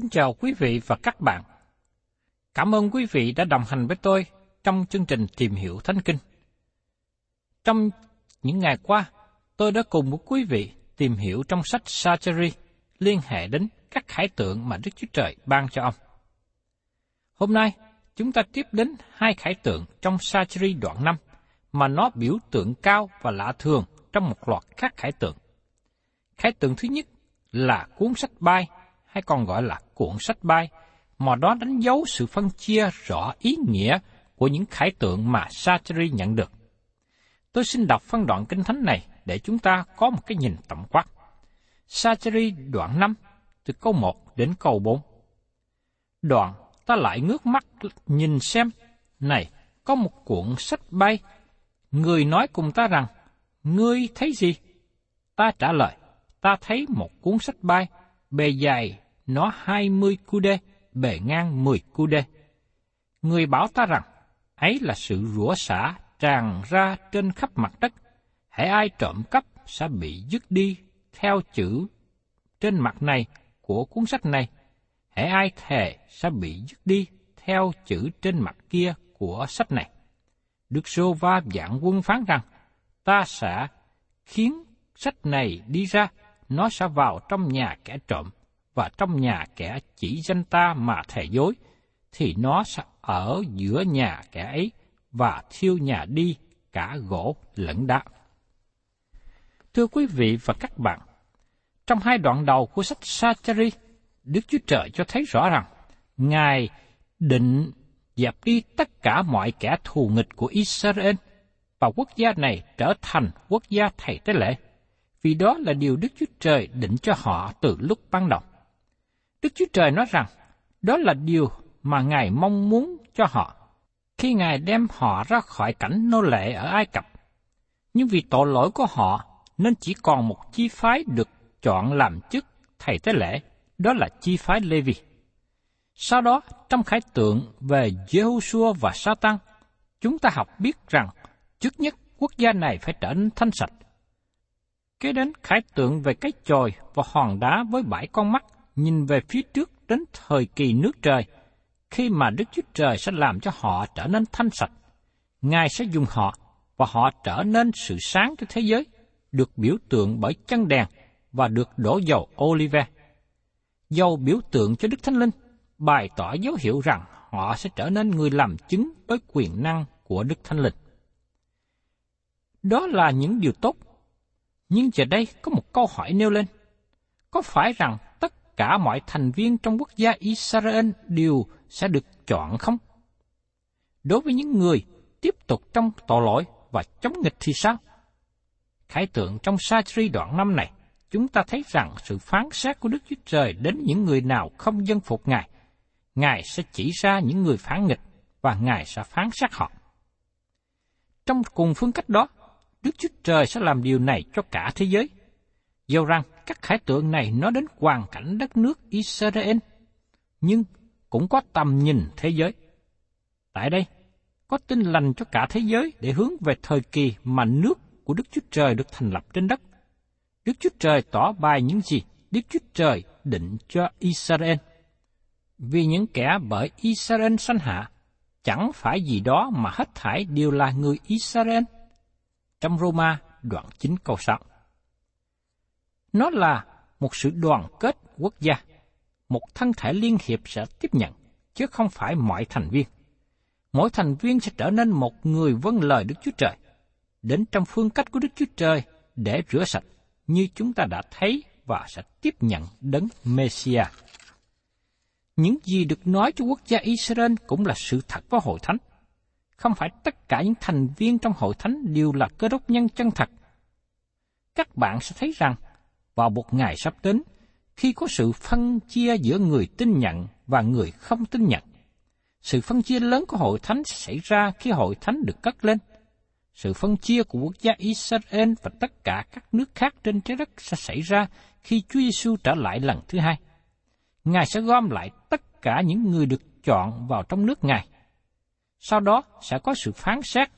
Kính chào quý vị và các bạn. Cảm ơn quý vị đã đồng hành với tôi trong chương trình Tìm hiểu Thánh Kinh. Trong những ngày qua, tôi đã cùng với quý vị tìm hiểu trong sách Sacheri liên hệ đến các khải tượng mà Đức Chúa Trời ban cho ông. Hôm nay, chúng ta tiếp đến hai khải tượng trong Sacheri đoạn 5 mà nó biểu tượng cao và lạ thường trong một loạt các khải tượng. Khải tượng thứ nhất là cuốn sách bay hay còn gọi là cuộn sách bay, mà đó đánh dấu sự phân chia rõ ý nghĩa của những khải tượng mà Sacheri nhận được. Tôi xin đọc phân đoạn kinh thánh này để chúng ta có một cái nhìn tổng quát. Sacheri đoạn 5, từ câu 1 đến câu 4. Đoạn, ta lại ngước mắt nhìn xem, này, có một cuộn sách bay. Người nói cùng ta rằng, ngươi thấy gì? Ta trả lời, ta thấy một cuốn sách bay, bề dài nó 20 cu đê, bề ngang 10 cu đê. Người bảo ta rằng, ấy là sự rủa xả tràn ra trên khắp mặt đất. Hãy ai trộm cắp sẽ bị dứt đi theo chữ trên mặt này của cuốn sách này. Hãy ai thề sẽ bị dứt đi theo chữ trên mặt kia của sách này. Đức Sô Va dạng quân phán rằng, ta sẽ khiến sách này đi ra, nó sẽ vào trong nhà kẻ trộm, và trong nhà kẻ chỉ danh ta mà thề dối, thì nó sẽ ở giữa nhà kẻ ấy và thiêu nhà đi cả gỗ lẫn đá. Thưa quý vị và các bạn, trong hai đoạn đầu của sách Sachari, Đức Chúa Trời cho thấy rõ rằng Ngài định dẹp đi tất cả mọi kẻ thù nghịch của Israel và quốc gia này trở thành quốc gia thầy tế lễ, vì đó là điều Đức Chúa Trời định cho họ từ lúc ban đầu. Đức Chúa Trời nói rằng, đó là điều mà Ngài mong muốn cho họ khi Ngài đem họ ra khỏi cảnh nô lệ ở Ai Cập. Nhưng vì tội lỗi của họ nên chỉ còn một chi phái được chọn làm chức thầy tế lễ, đó là chi phái Lê-vi. Sau đó, trong khải tượng về Jehoshua và Satan, chúng ta học biết rằng trước nhất quốc gia này phải trở nên thanh sạch. Kế đến khải tượng về cái chòi và hòn đá với bảy con mắt nhìn về phía trước đến thời kỳ nước trời, khi mà Đức Chúa Trời sẽ làm cho họ trở nên thanh sạch. Ngài sẽ dùng họ và họ trở nên sự sáng cho thế giới, được biểu tượng bởi chân đèn và được đổ dầu olive. Dầu biểu tượng cho Đức Thánh Linh, bày tỏ dấu hiệu rằng họ sẽ trở nên người làm chứng với quyền năng của Đức Thánh Linh. Đó là những điều tốt. Nhưng giờ đây có một câu hỏi nêu lên. Có phải rằng cả mọi thành viên trong quốc gia Israel đều sẽ được chọn không? Đối với những người tiếp tục trong tội lỗi và chống nghịch thì sao? Khải tượng trong sa tri đoạn năm này, chúng ta thấy rằng sự phán xét của Đức Chúa Trời đến những người nào không dân phục Ngài. Ngài sẽ chỉ ra những người phản nghịch và Ngài sẽ phán xét họ. Trong cùng phương cách đó, Đức Chúa Trời sẽ làm điều này cho cả thế giới. Dầu rằng các khải tượng này nói đến hoàn cảnh đất nước Israel, nhưng cũng có tầm nhìn thế giới. Tại đây, có tin lành cho cả thế giới để hướng về thời kỳ mà nước của Đức Chúa Trời được thành lập trên đất. Đức Chúa Trời tỏ bài những gì Đức Chúa Trời định cho Israel. Vì những kẻ bởi Israel sanh hạ, chẳng phải gì đó mà hết thảy đều là người Israel. Trong Roma đoạn 9 câu 6. Nó là một sự đoàn kết quốc gia, một thân thể liên hiệp sẽ tiếp nhận, chứ không phải mọi thành viên. Mỗi thành viên sẽ trở nên một người vâng lời Đức Chúa Trời, đến trong phương cách của Đức Chúa Trời để rửa sạch, như chúng ta đã thấy và sẽ tiếp nhận đấng Messiah. Những gì được nói cho quốc gia Israel cũng là sự thật với hội thánh. Không phải tất cả những thành viên trong hội thánh đều là cơ đốc nhân chân thật. Các bạn sẽ thấy rằng, vào một ngày sắp đến, khi có sự phân chia giữa người tin nhận và người không tin nhận, sự phân chia lớn của hội thánh xảy ra khi hội thánh được cất lên. Sự phân chia của quốc gia Israel và tất cả các nước khác trên trái đất sẽ xảy ra khi Chúa Giêsu trở lại lần thứ hai. Ngài sẽ gom lại tất cả những người được chọn vào trong nước Ngài. Sau đó sẽ có sự phán xét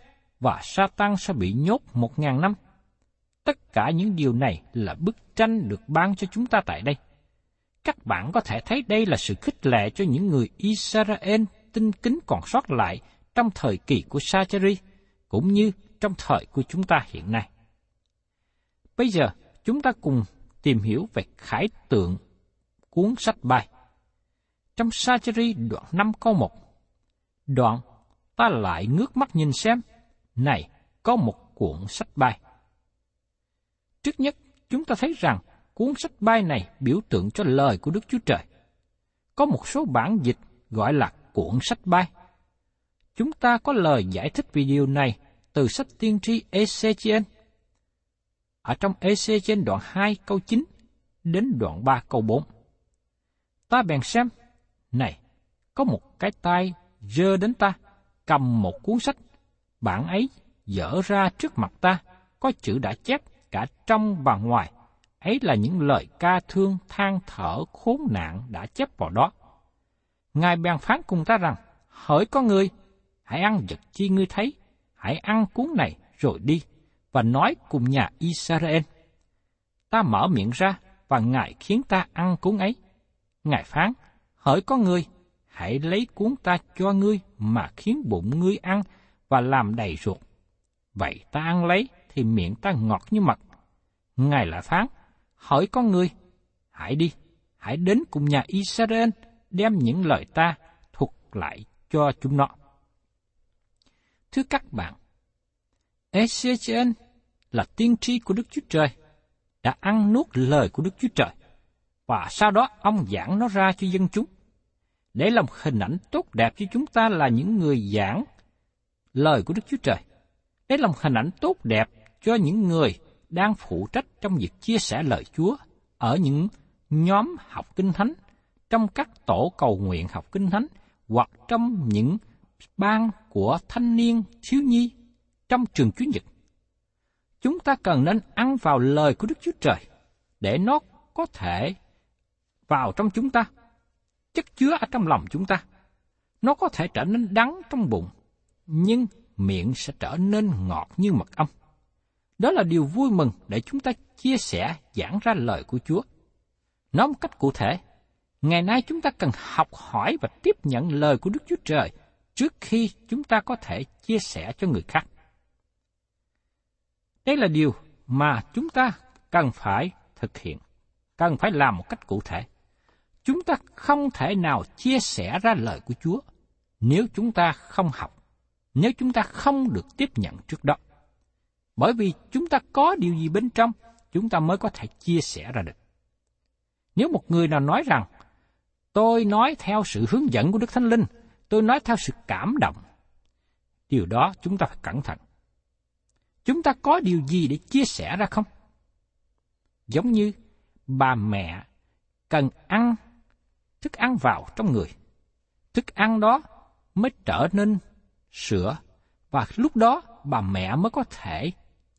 và Satan sẽ bị nhốt một ngàn năm. Tất cả những điều này là bức tranh được ban cho chúng ta tại đây. Các bạn có thể thấy đây là sự khích lệ cho những người Israel tinh kính còn sót lại trong thời kỳ của Sacheri, cũng như trong thời của chúng ta hiện nay. Bây giờ, chúng ta cùng tìm hiểu về khải tượng cuốn sách bài. Trong Sacheri đoạn 5 câu 1, đoạn ta lại ngước mắt nhìn xem, này, có một cuộn sách bài. Trước nhất, chúng ta thấy rằng cuốn sách bay này biểu tượng cho lời của Đức Chúa Trời. Có một số bản dịch gọi là cuộn sách bay. Chúng ta có lời giải thích về điều này từ sách tiên tri Ezechiel. Ở trong Ezechiel đoạn 2 câu 9 đến đoạn 3 câu 4. Ta bèn xem, này, có một cái tay dơ đến ta, cầm một cuốn sách, bản ấy dở ra trước mặt ta, có chữ đã chép cả trong và ngoài, ấy là những lời ca thương than thở khốn nạn đã chép vào đó. Ngài bèn phán cùng ta rằng, hỡi con người, hãy ăn vật chi ngươi thấy, hãy ăn cuốn này rồi đi, và nói cùng nhà Israel. Ta mở miệng ra, và Ngài khiến ta ăn cuốn ấy. Ngài phán, hỡi con người, hãy lấy cuốn ta cho ngươi mà khiến bụng ngươi ăn và làm đầy ruột. Vậy ta ăn lấy thì miệng ta ngọt như mật. Ngài lại phán, hỏi con người, hãy đi, hãy đến cùng nhà Israel đem những lời ta thuật lại cho chúng nó. Thưa các bạn, Ezechiel là tiên tri của Đức Chúa Trời, đã ăn nuốt lời của Đức Chúa Trời, và sau đó ông giảng nó ra cho dân chúng. Để làm hình ảnh tốt đẹp cho chúng ta là những người giảng lời của Đức Chúa Trời. Để làm hình ảnh tốt đẹp cho những người đang phụ trách trong việc chia sẻ lời Chúa ở những nhóm học kinh thánh trong các tổ cầu nguyện học kinh thánh hoặc trong những ban của thanh niên thiếu nhi trong trường Chúa Nhật. Chúng ta cần nên ăn vào lời của Đức Chúa Trời để nó có thể vào trong chúng ta, chất chứa ở trong lòng chúng ta. Nó có thể trở nên đắng trong bụng, nhưng miệng sẽ trở nên ngọt như mật ong. Đó là điều vui mừng để chúng ta chia sẻ giảng ra lời của Chúa. Nói một cách cụ thể, Ngày nay chúng ta cần học hỏi và tiếp nhận lời của Đức Chúa Trời trước khi chúng ta có thể chia sẻ cho người khác. Đây là điều mà chúng ta cần phải thực hiện, cần phải làm một cách cụ thể. Chúng ta không thể nào chia sẻ ra lời của Chúa nếu chúng ta không học, nếu chúng ta không được tiếp nhận trước đó. Bởi vì chúng ta có điều gì bên trong, chúng ta mới có thể chia sẻ ra được. Nếu một người nào nói rằng, tôi nói theo sự hướng dẫn của Đức Thánh Linh, tôi nói theo sự cảm động, điều đó chúng ta phải cẩn thận. Chúng ta có điều gì để chia sẻ ra không? Giống như bà mẹ cần ăn thức ăn vào trong người. Thức ăn đó mới trở nên sữa và lúc đó bà mẹ mới có thể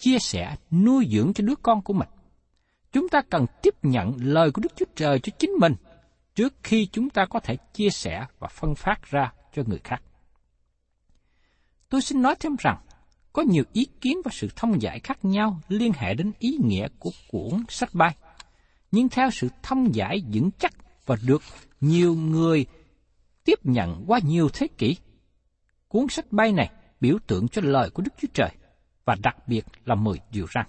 chia sẻ nuôi dưỡng cho đứa con của mình. Chúng ta cần tiếp nhận lời của Đức Chúa Trời cho chính mình trước khi chúng ta có thể chia sẻ và phân phát ra cho người khác. Tôi xin nói thêm rằng, có nhiều ý kiến và sự thông giải khác nhau liên hệ đến ý nghĩa của cuốn sách bay. Nhưng theo sự thông giải vững chắc và được nhiều người tiếp nhận qua nhiều thế kỷ, cuốn sách bay này biểu tượng cho lời của Đức Chúa Trời và đặc biệt là mười điều răn.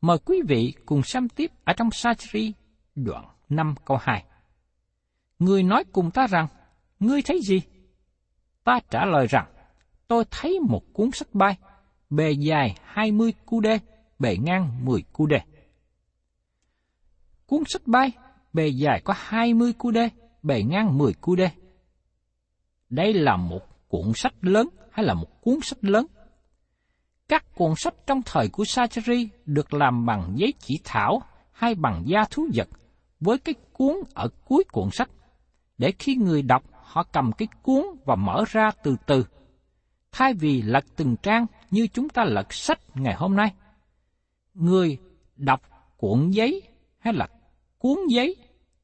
Mời quý vị cùng xem tiếp ở trong Sachri đoạn 5 câu 2. Người nói cùng ta rằng, ngươi thấy gì? Ta trả lời rằng, tôi thấy một cuốn sách bay, bề dài 20 cu đê, bề ngang 10 cu đê. Cuốn sách bay, bề dài có 20 cu đê, bề ngang 10 cu đê. Đây là một cuốn sách lớn hay là một cuốn sách lớn? Các cuốn sách trong thời của Sacheri được làm bằng giấy chỉ thảo hay bằng da thú vật với cái cuốn ở cuối cuộn sách, để khi người đọc họ cầm cái cuốn và mở ra từ từ, thay vì lật từng trang như chúng ta lật sách ngày hôm nay. Người đọc cuộn giấy hay là cuốn giấy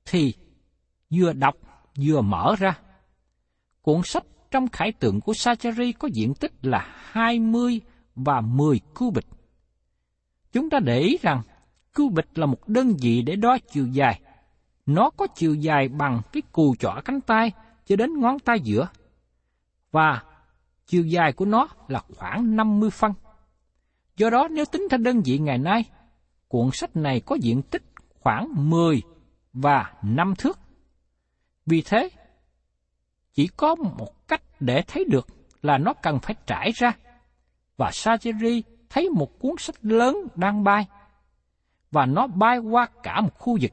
thì vừa đọc vừa mở ra. Cuộn sách trong khải tượng của Sacheri có diện tích là 20 và 10 cubit. Chúng ta để ý rằng cubit là một đơn vị để đo chiều dài. Nó có chiều dài bằng cái cù chỏ cánh tay cho đến ngón tay giữa. Và chiều dài của nó là khoảng 50 phân. Do đó nếu tính theo đơn vị ngày nay, cuộn sách này có diện tích khoảng 10 và 5 thước. Vì thế, chỉ có một cách để thấy được là nó cần phải trải ra. Và Sajiri thấy một cuốn sách lớn đang bay, và nó bay qua cả một khu vực.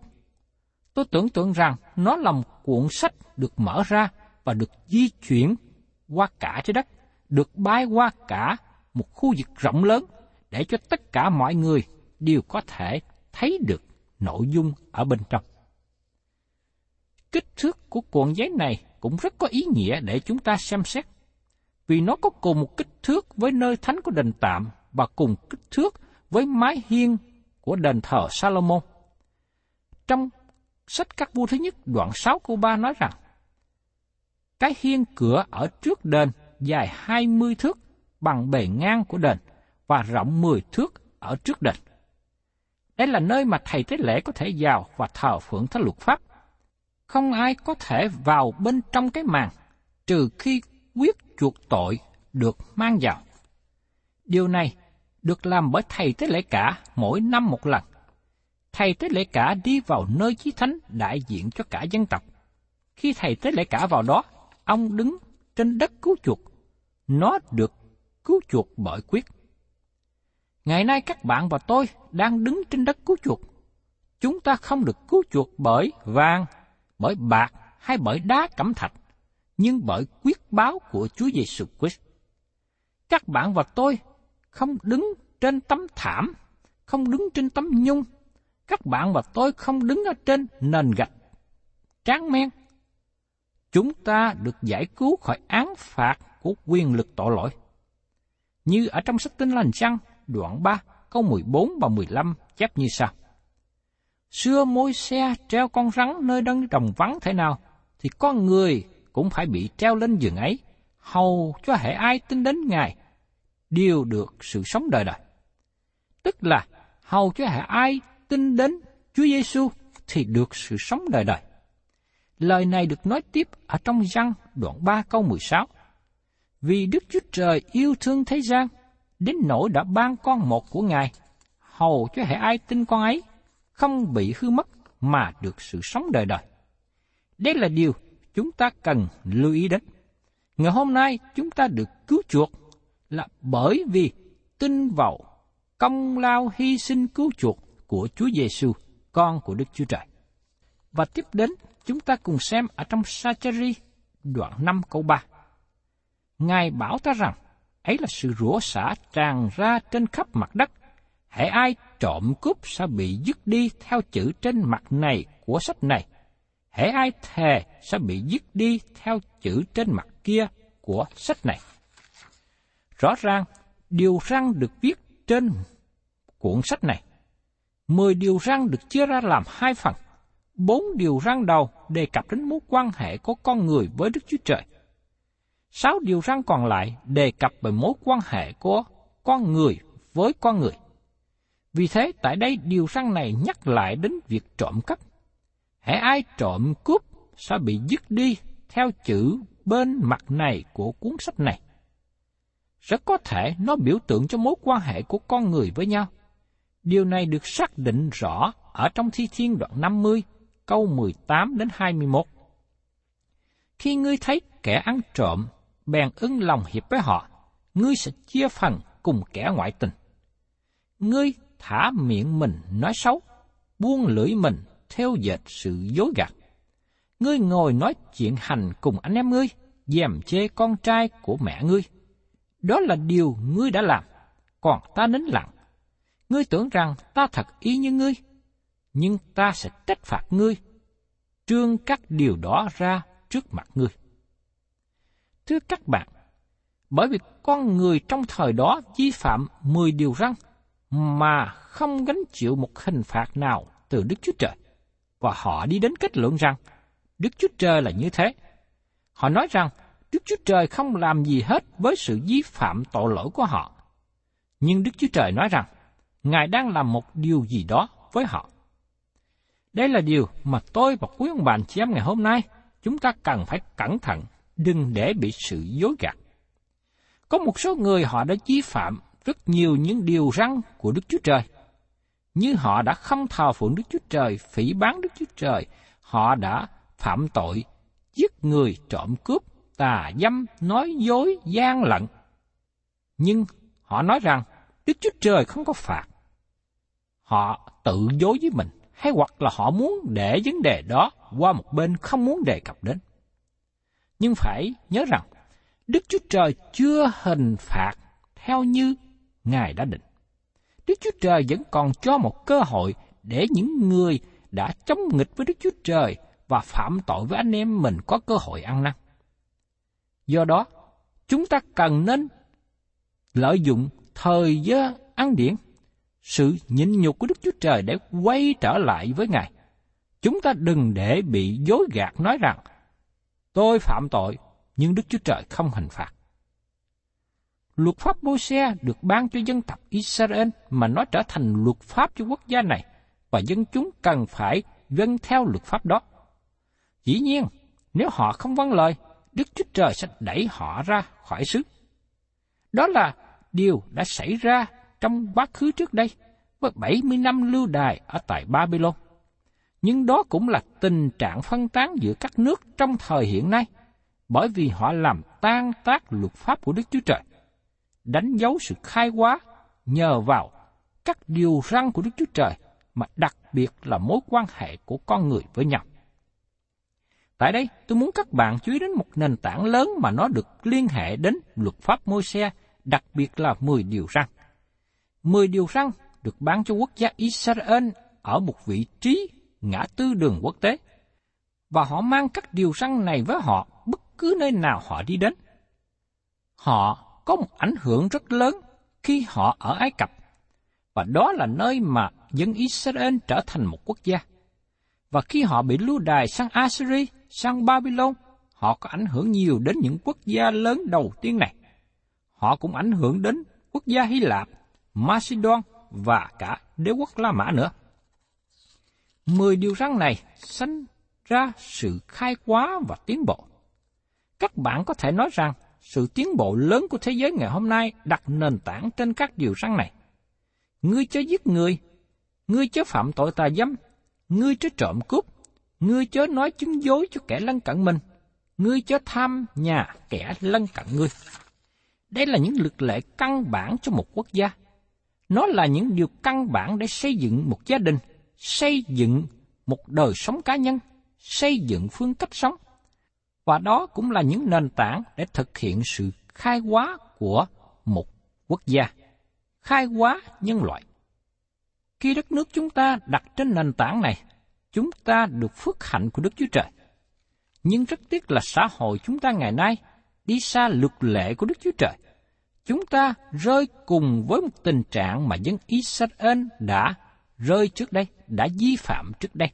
Tôi tưởng tượng rằng nó là một cuộn sách được mở ra và được di chuyển qua cả trái đất, được bay qua cả một khu vực rộng lớn để cho tất cả mọi người đều có thể thấy được nội dung ở bên trong. Kích thước của cuộn giấy này cũng rất có ý nghĩa để chúng ta xem xét, vì nó có cùng một kích thước với nơi thánh của đền tạm và cùng kích thước với mái hiên của đền thờ Salomon. Trong sách các vua thứ nhất đoạn 6 câu 3 nói rằng, cái hiên cửa ở trước đền dài 20 thước bằng bề ngang của đền và rộng 10 thước ở trước đền. Đây là nơi mà thầy tế lễ có thể vào và thờ phượng thánh luật pháp. Không ai có thể vào bên trong cái màn, trừ khi quyết chuộc tội được mang vào. Điều này được làm bởi thầy tế lễ cả mỗi năm một lần. Thầy tế lễ cả đi vào nơi chí thánh đại diện cho cả dân tộc. Khi thầy tế lễ cả vào đó, ông đứng trên đất cứu chuộc. Nó được cứu chuộc bởi quyết. Ngày nay các bạn và tôi đang đứng trên đất cứu chuộc. Chúng ta không được cứu chuộc bởi vàng, bởi bạc hay bởi đá cẩm thạch, nhưng bởi quyết báo của Chúa Giêsu Christ. Các bạn và tôi không đứng trên tấm thảm, không đứng trên tấm nhung. Các bạn và tôi không đứng ở trên nền gạch tráng men. Chúng ta được giải cứu khỏi án phạt của quyền lực tội lỗi. Như ở trong sách Tin Lành Trăng, đoạn 3, câu 14 và 15 chép như sau. Xưa môi xe treo con rắn nơi đấng đồng vắng thế nào, thì con người cũng phải bị treo lên giường ấy, hầu cho hệ ai tin đến Ngài, đều được sự sống đời đời. Tức là, hầu cho hệ ai tin đến Chúa Giêsu thì được sự sống đời đời. Lời này được nói tiếp ở trong răng đoạn 3 câu 16. Vì Đức Chúa Trời yêu thương thế gian, đến nỗi đã ban con một của Ngài, hầu cho hệ ai tin con ấy, không bị hư mất, mà được sự sống đời đời. Đây là điều chúng ta cần lưu ý đến. Ngày hôm nay chúng ta được cứu chuộc là bởi vì tin vào công lao hy sinh cứu chuộc của Chúa Giêsu, con của Đức Chúa Trời. Và tiếp đến, chúng ta cùng xem ở trong Sacheri đoạn 5 câu 3. Ngài bảo ta rằng, ấy là sự rủa xả tràn ra trên khắp mặt đất. Hãy ai trộm cướp sẽ bị dứt đi theo chữ trên mặt này của sách này hễ ai thề sẽ bị dứt đi theo chữ trên mặt kia của sách này. Rõ ràng, điều răng được viết trên cuốn sách này. Mười điều răng được chia ra làm hai phần. Bốn điều răng đầu đề cập đến mối quan hệ của con người với Đức Chúa Trời. Sáu điều răng còn lại đề cập về mối quan hệ của con người với con người. Vì thế, tại đây điều răng này nhắc lại đến việc trộm cắp. Hãy ai trộm cướp sẽ bị dứt đi theo chữ bên mặt này của cuốn sách này. Rất có thể nó biểu tượng cho mối quan hệ của con người với nhau. Điều này được xác định rõ ở trong Thi Thiên đoạn 50, câu 18 đến 21. Khi ngươi thấy kẻ ăn trộm, bèn ưng lòng hiệp với họ, ngươi sẽ chia phần cùng kẻ ngoại tình. Ngươi thả miệng mình nói xấu, buông lưỡi mình theo dệt sự dối gạt. Ngươi ngồi nói chuyện hành cùng anh em ngươi, dèm chê con trai của mẹ ngươi. Đó là điều ngươi đã làm, còn ta nín lặng. Ngươi tưởng rằng ta thật ý như ngươi, nhưng ta sẽ trách phạt ngươi, trương các điều đó ra trước mặt ngươi. Thưa các bạn, bởi vì con người trong thời đó vi phạm 10 điều răn mà không gánh chịu một hình phạt nào từ Đức Chúa Trời. Và họ đi đến kết luận rằng Đức Chúa Trời là như thế. Họ nói rằng Đức Chúa Trời không làm gì hết với sự vi phạm tội lỗi của họ. Nhưng Đức Chúa Trời nói rằng Ngài đang làm một điều gì đó với họ. Đây là điều mà tôi và quý ông bạn chị em ngày hôm nay chúng ta cần phải cẩn thận, đừng để bị sự dối gạt. Có một số người họ đã vi phạm rất nhiều những điều răn của Đức Chúa Trời. Như họ đã không thờ phượng Đức Chúa Trời, phỉ bán Đức Chúa Trời, họ đã phạm tội, giết người, trộm cướp, tà dâm, nói dối, gian lận. Nhưng họ nói rằng Đức Chúa Trời không có phạt. Họ tự dối với mình, hay hoặc là họ muốn để vấn đề đó qua một bên không muốn đề cập đến. Nhưng phải nhớ rằng, Đức Chúa Trời chưa hình phạt theo như Ngài đã định. Đức Chúa Trời vẫn còn cho một cơ hội để những người đã chống nghịch với Đức Chúa Trời và phạm tội với anh em mình có cơ hội ăn năn. Do đó, chúng ta cần nên lợi dụng thời gian ăn điển, sự nhịn nhục của Đức Chúa Trời để quay trở lại với Ngài. Chúng ta đừng để bị dối gạt nói rằng, tôi phạm tội, nhưng Đức Chúa Trời không hình phạt. Luật pháp mô xe được ban cho dân tộc Israel mà nó trở thành luật pháp cho quốc gia này, và dân chúng cần phải vâng theo luật pháp đó. Dĩ nhiên, nếu họ không vâng lời, Đức Chúa Trời sẽ đẩy họ ra khỏi xứ. Đó là điều đã xảy ra trong quá khứ trước đây, với 70 năm lưu đài ở tại Babylon. Nhưng đó cũng là tình trạng phân tán giữa các nước trong thời hiện nay, bởi vì họ làm tan tác luật pháp của Đức Chúa Trời, đánh dấu sự khai hóa nhờ vào các điều răn của Đức Chúa Trời, mà đặc biệt là mối quan hệ của con người với nhau. Tại đây, tôi muốn các bạn chú ý đến một nền tảng lớn mà nó được liên hệ đến luật pháp môi xe, đặc biệt là 10 điều răn. 10 điều răn được bán cho quốc gia Israel ở một vị trí ngã tư đường quốc tế. Và họ mang các điều răn này với họ bất cứ nơi nào họ đi đến. Họ có một ảnh hưởng rất lớn khi họ ở Ai Cập, và đó là nơi mà dân Israel trở thành một quốc gia. Và khi họ bị lưu đài sang Assyria, sang Babylon, họ có ảnh hưởng nhiều đến những quốc gia lớn đầu tiên này. Họ cũng ảnh hưởng đến quốc gia Hy Lạp, Macedon và cả đế quốc La Mã nữa. Mười điều răn này sanh ra sự khai hóa và tiến bộ. Các bạn có thể nói rằng sự tiến bộ lớn của thế giới ngày hôm nay đặt nền tảng trên các điều răn này. Ngươi chớ giết người, ngươi chớ phạm tội tà dâm, ngươi chớ trộm cướp, ngươi chớ nói chứng dối cho kẻ lân cận mình, ngươi chớ tham nhà kẻ lân cận ngươi. Đây là những luật lệ căn bản cho một quốc gia. Nó là những điều căn bản để xây dựng một gia đình, xây dựng một đời sống cá nhân, xây dựng phương cách sống. Và đó cũng là những nền tảng để thực hiện sự khai hóa của một quốc gia, khai hóa nhân loại. Khi đất nước chúng ta đặt trên nền tảng này, chúng ta được phước hạnh của Đức Chúa Trời. Nhưng rất tiếc là xã hội chúng ta ngày nay đi xa luật lệ của Đức Chúa Trời. Chúng ta rơi cùng với một tình trạng mà dân Israel đã rơi trước đây, đã vi phạm trước đây.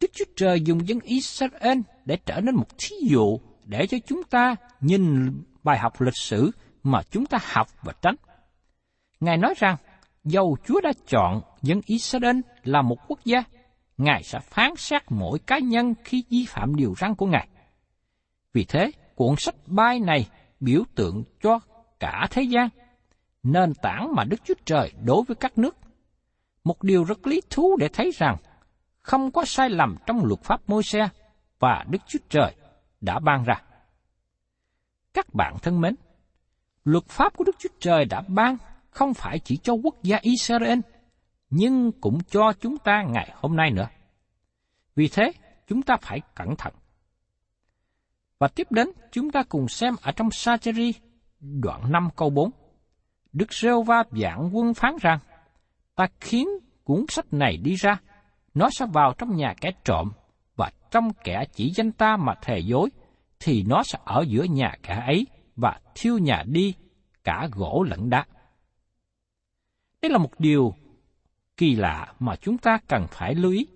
Đức Chúa Trời dùng dân Israel để trở nên một thí dụ để cho chúng ta nhìn bài học lịch sử mà chúng ta học và tránh. Ngài nói rằng, dầu Chúa đã chọn dân Israel là một quốc gia, Ngài sẽ phán xét mỗi cá nhân khi vi phạm điều răn của Ngài. Vì thế, cuộn sách bay này biểu tượng cho cả thế gian, nền tảng mà Đức Chúa Trời đối với các nước. Một điều rất lý thú để thấy rằng không có sai lầm trong luật pháp môi xe và Đức Chúa Trời đã ban ra. Các bạn thân mến, luật pháp của Đức Chúa Trời đã ban không phải chỉ cho quốc gia Israel, nhưng cũng cho chúng ta ngày hôm nay nữa. Vì thế, chúng ta phải cẩn thận. Và tiếp đến, chúng ta cùng xem ở trong Sacheri, đoạn 5 câu 4. Đức rêu va dạng quân phán rằng, ta khiến cuốn sách này đi ra, nó sẽ vào trong nhà kẻ trộm, trong kẻ chỉ danh ta mà thề dối, thì nó sẽ ở giữa nhà kẻ ấy và thiêu nhà đi cả gỗ lẫn đá. Đây là một điều kỳ lạ mà chúng ta cần phải lưu ý.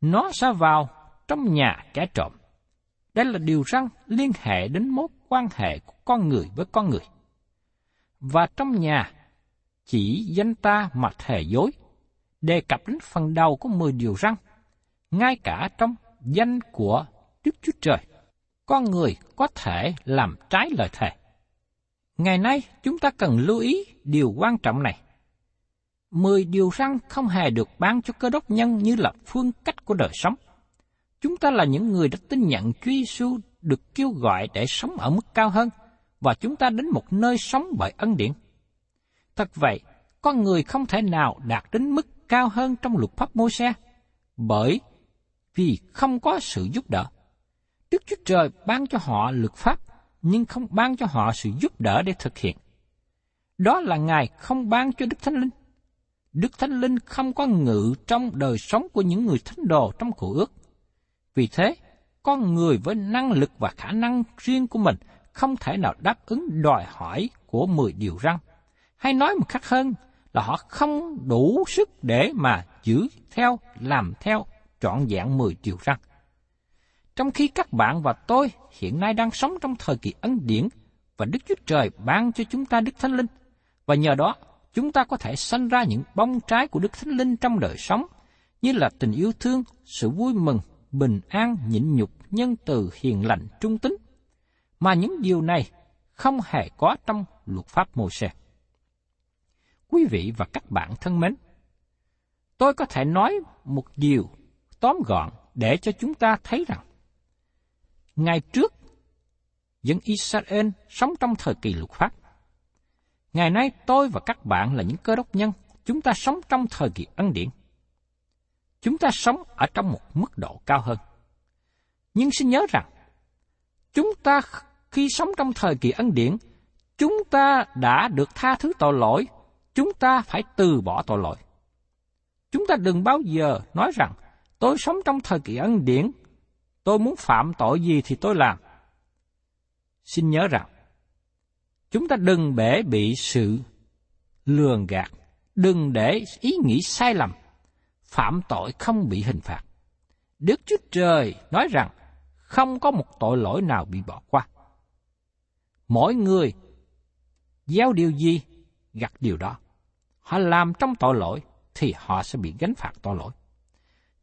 Nó sẽ vào trong nhà kẻ trộm. Đây là điều răng liên hệ đến mối quan hệ của con người với con người. Và trong nhà, chỉ danh ta mà thề dối, đề cập đến phần đầu của mười điều răng, ngay cả trong danh của Đức Chúa Trời, con người có thể làm trái lời thề. Ngày nay, chúng ta cần lưu ý điều quan trọng này. Mười điều răn không hề được ban cho cơ đốc nhân như là phương cách của đời sống. Chúng ta là những người đã tin nhận Chúa Giêsu được kêu gọi để sống ở mức cao hơn, và chúng ta đến một nơi sống bởi ân điển. Thật vậy, con người không thể nào đạt đến mức cao hơn trong luật pháp môi xe bởi vì không có sự giúp đỡ. Đức Chúa Trời ban cho họ luật pháp, nhưng không ban cho họ sự giúp đỡ để thực hiện. Đó là Ngài không ban cho Đức Thánh Linh. Đức Thánh Linh không có ngự trong đời sống của những người thánh đồ trong cổ ước. Vì thế, con người với năng lực và khả năng riêng của mình không thể nào đáp ứng đòi hỏi của mười điều răn. Hay nói một cách hơn là họ không đủ sức để mà giữ theo, làm theo trọn vẹn mười điều răn. Trong khi các bạn và tôi hiện nay đang sống trong thời kỳ ân điển và Đức Chúa Trời ban cho chúng ta Đức Thánh Linh, và nhờ đó chúng ta có thể sanh ra những bông trái của Đức Thánh Linh trong đời sống, như là tình yêu thương, sự vui mừng, bình an, nhịn nhục, nhân từ, hiền lành, trung tính, mà những điều này không hề có trong luật pháp mô xe. Quý vị và các bạn thân mến, tôi có thể nói một điều tóm gọn để cho chúng ta thấy rằng Ngày trước, dân Israel sống trong thời kỳ luật pháp. Ngày nay tôi và các bạn là những cơ đốc nhân, chúng ta sống trong thời kỳ ân điển. Chúng ta sống ở trong một mức độ cao hơn. Nhưng xin nhớ rằng, chúng ta khi sống trong thời kỳ ân điển, chúng ta đã được tha thứ tội lỗi, chúng ta phải từ bỏ tội lỗi. Chúng ta đừng bao giờ nói rằng, tôi sống trong thời kỳ ân điển, tôi muốn phạm tội gì thì tôi làm. Xin nhớ rằng, chúng ta đừng bể bị sự lường gạt, đừng để ý nghĩ sai lầm, phạm tội không bị hình phạt. Đức Chúa Trời nói rằng, không có một tội lỗi nào bị bỏ qua. Mỗi người gieo điều gì, gặt điều đó. Họ làm trong tội lỗi thì họ sẽ bị gánh phạt tội lỗi.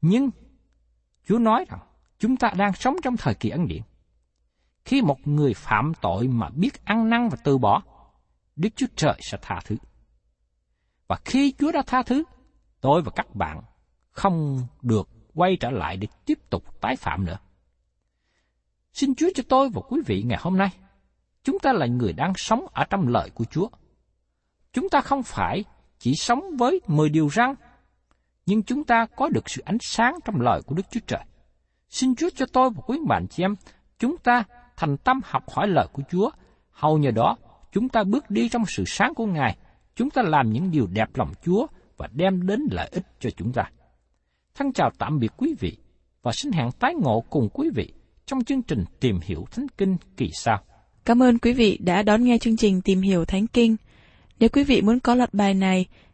Nhưng Chúa nói rằng Chúng ta đang sống trong thời kỳ ân điển. Khi một người phạm tội mà biết ăn năn và từ bỏ, Đức Chúa Trời sẽ tha thứ. Và khi Chúa đã tha thứ, tôi và các bạn không được quay trở lại để tiếp tục tái phạm nữa. Xin Chúa cho tôi và quý vị ngày hôm nay, chúng ta là người đang sống ở trong lời của Chúa. Chúng ta không phải chỉ sống với mười điều răn, nhưng chúng ta có được sự ánh sáng trong lời của Đức Chúa Trời. Xin Chúa cho tôi và quý bạn chị em, chúng ta thành tâm học hỏi lời của Chúa, hầu nhờ đó chúng ta bước đi trong sự sáng của Ngài, chúng ta làm những điều đẹp lòng Chúa và đem đến lợi ích cho chúng ta. Thân chào tạm biệt quý vị và xin hẹn tái ngộ cùng quý vị trong chương trình Tìm hiểu Thánh Kinh kỳ sau. Cảm ơn quý vị đã đón nghe chương trình Tìm hiểu Thánh Kinh. Nếu quý vị muốn có loạt bài này,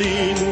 Tay